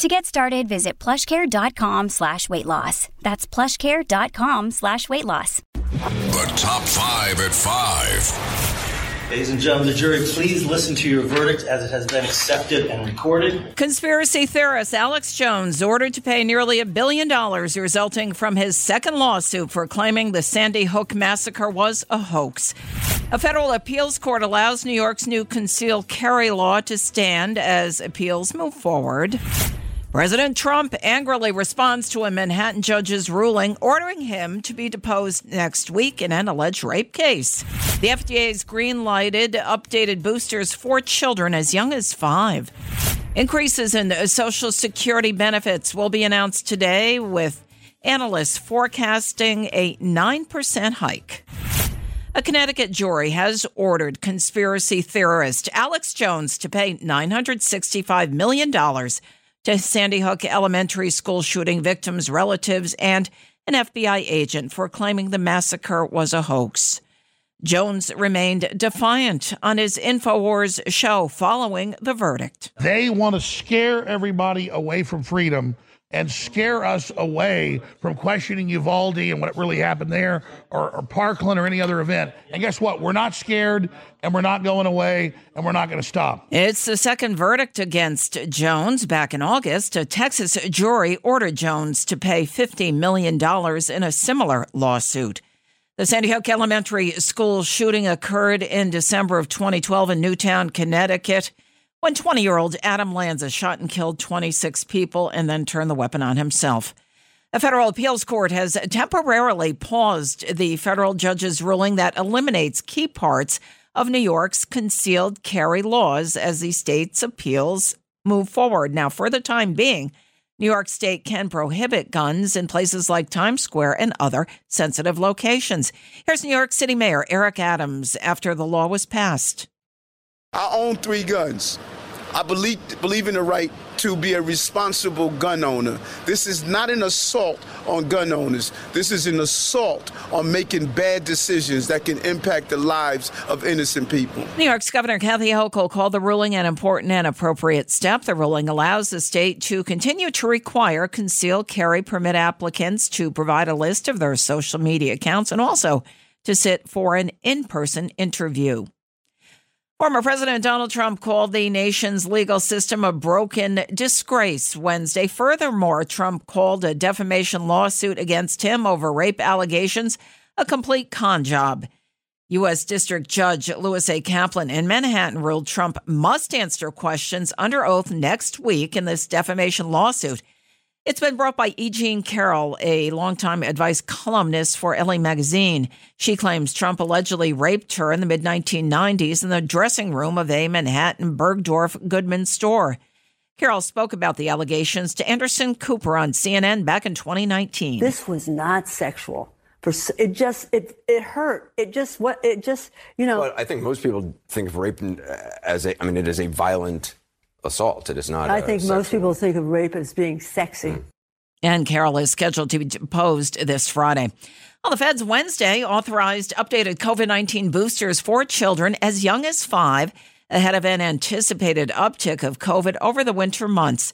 To get started, visit plushcare.com slash weight loss. That's plushcare.com slash weight loss. The top five at five. Ladies and gentlemen, the jury, please listen to your verdict as it has been accepted and recorded. Conspiracy theorist Alex Jones ordered to pay nearly a billion dollars resulting from his second lawsuit for claiming the Sandy Hook massacre was a hoax. A federal appeals court allows New York's new concealed carry law to stand as appeals move forward. President Trump angrily responds to a Manhattan judge's ruling ordering him to be deposed next week in an alleged rape case. The FDA's green lighted updated boosters for children as young as five. Increases in Social Security benefits will be announced today, with analysts forecasting a 9% hike. A Connecticut jury has ordered conspiracy theorist Alex Jones to pay $965 million to Sandy Hook Elementary School shooting victims' relatives and an FBI agent for claiming the massacre was a hoax. Jones remained defiant on his InfoWars show following the verdict. They want to scare everybody away from freedom and scare us away from questioning Uvalde and what really happened there or, or, Parkland or any other event. And guess what? We're not scared and we're not going away and we're not going to stop. It's the second verdict against Jones. Back in August, a Texas jury ordered Jones to pay $50 million in a similar lawsuit. The Sandy Hook Elementary School shooting occurred in December of 2012 in Newtown, Connecticut when 20 year old Adam Lanza shot and killed 26 people and then turned the weapon on himself. A federal appeals court has temporarily paused the federal judge's ruling that eliminates key parts of New York's concealed carry laws as the state's appeals move forward. Now, for the time being, New York State can prohibit guns in places like Times Square and other sensitive locations. Here's New York City Mayor Eric Adams after the law was passed. I own three guns. I believe, believe in the right to be a responsible gun owner. This is not an assault on gun owners. This is an assault on making bad decisions that can impact the lives of innocent people. New York's Governor Kathy Hochul called the ruling an important and appropriate step. The ruling allows the state to continue to require concealed carry permit applicants to provide a list of their social media accounts and also to sit for an in person interview. Former President Donald Trump called the nation's legal system a broken disgrace Wednesday. Furthermore, Trump called a defamation lawsuit against him over rape allegations a complete con job. U.S. District Judge Lewis A. Kaplan in Manhattan ruled Trump must answer questions under oath next week in this defamation lawsuit. It's been brought by E. Jean Carroll, a longtime advice columnist for Elle Magazine. She claims Trump allegedly raped her in the mid 1990s in the dressing room of a Manhattan Bergdorf Goodman store. Carroll spoke about the allegations to Anderson Cooper on CNN back in 2019. This was not sexual. For it just it it hurt. It just what it just you know. Well, I think most people think of rape uh, as a. I mean, it is a violent assault. It is not. I think most people think of rape as being sexy. Mm. And Carroll is scheduled to be deposed this Friday. Well, the feds Wednesday authorized updated COVID 19 boosters for children as young as five ahead of an anticipated uptick of COVID over the winter months.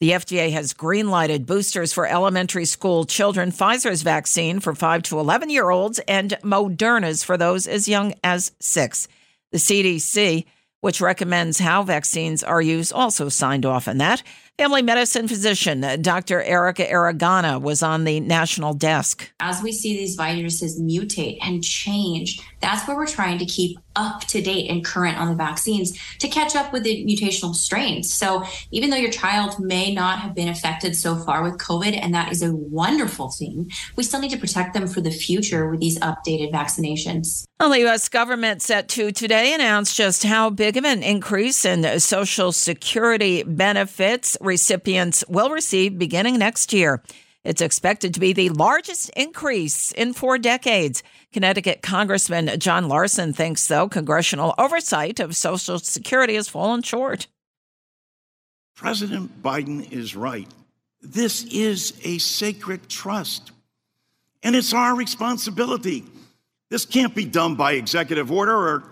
The FDA has greenlighted boosters for elementary school children, Pfizer's vaccine for 5 to 11 year olds, and Moderna's for those as young as 6. The CDC which recommends how vaccines are used, also signed off on that. Family medicine physician uh, Dr. Erica Aragana was on the national desk. As we see these viruses mutate and change, that's where we're trying to keep up to date and current on the vaccines to catch up with the mutational strains. So even though your child may not have been affected so far with COVID, and that is a wonderful thing, we still need to protect them for the future with these updated vaccinations. Well, the U.S. government set to today announce just how big of an increase in Social Security benefits recipients will receive beginning next year. It's expected to be the largest increase in four decades. Connecticut Congressman John Larson thinks, though, congressional oversight of Social Security has fallen short. President Biden is right. This is a sacred trust, and it's our responsibility. This can't be done by executive order or,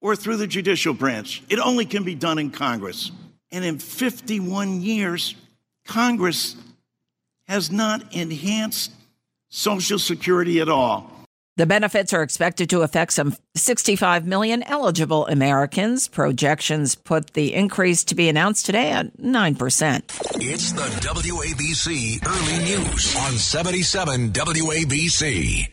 or through the judicial branch. It only can be done in Congress. And in 51 years, Congress has not enhanced Social Security at all. The benefits are expected to affect some 65 million eligible Americans. Projections put the increase to be announced today at 9%. It's the WABC Early News on 77 WABC.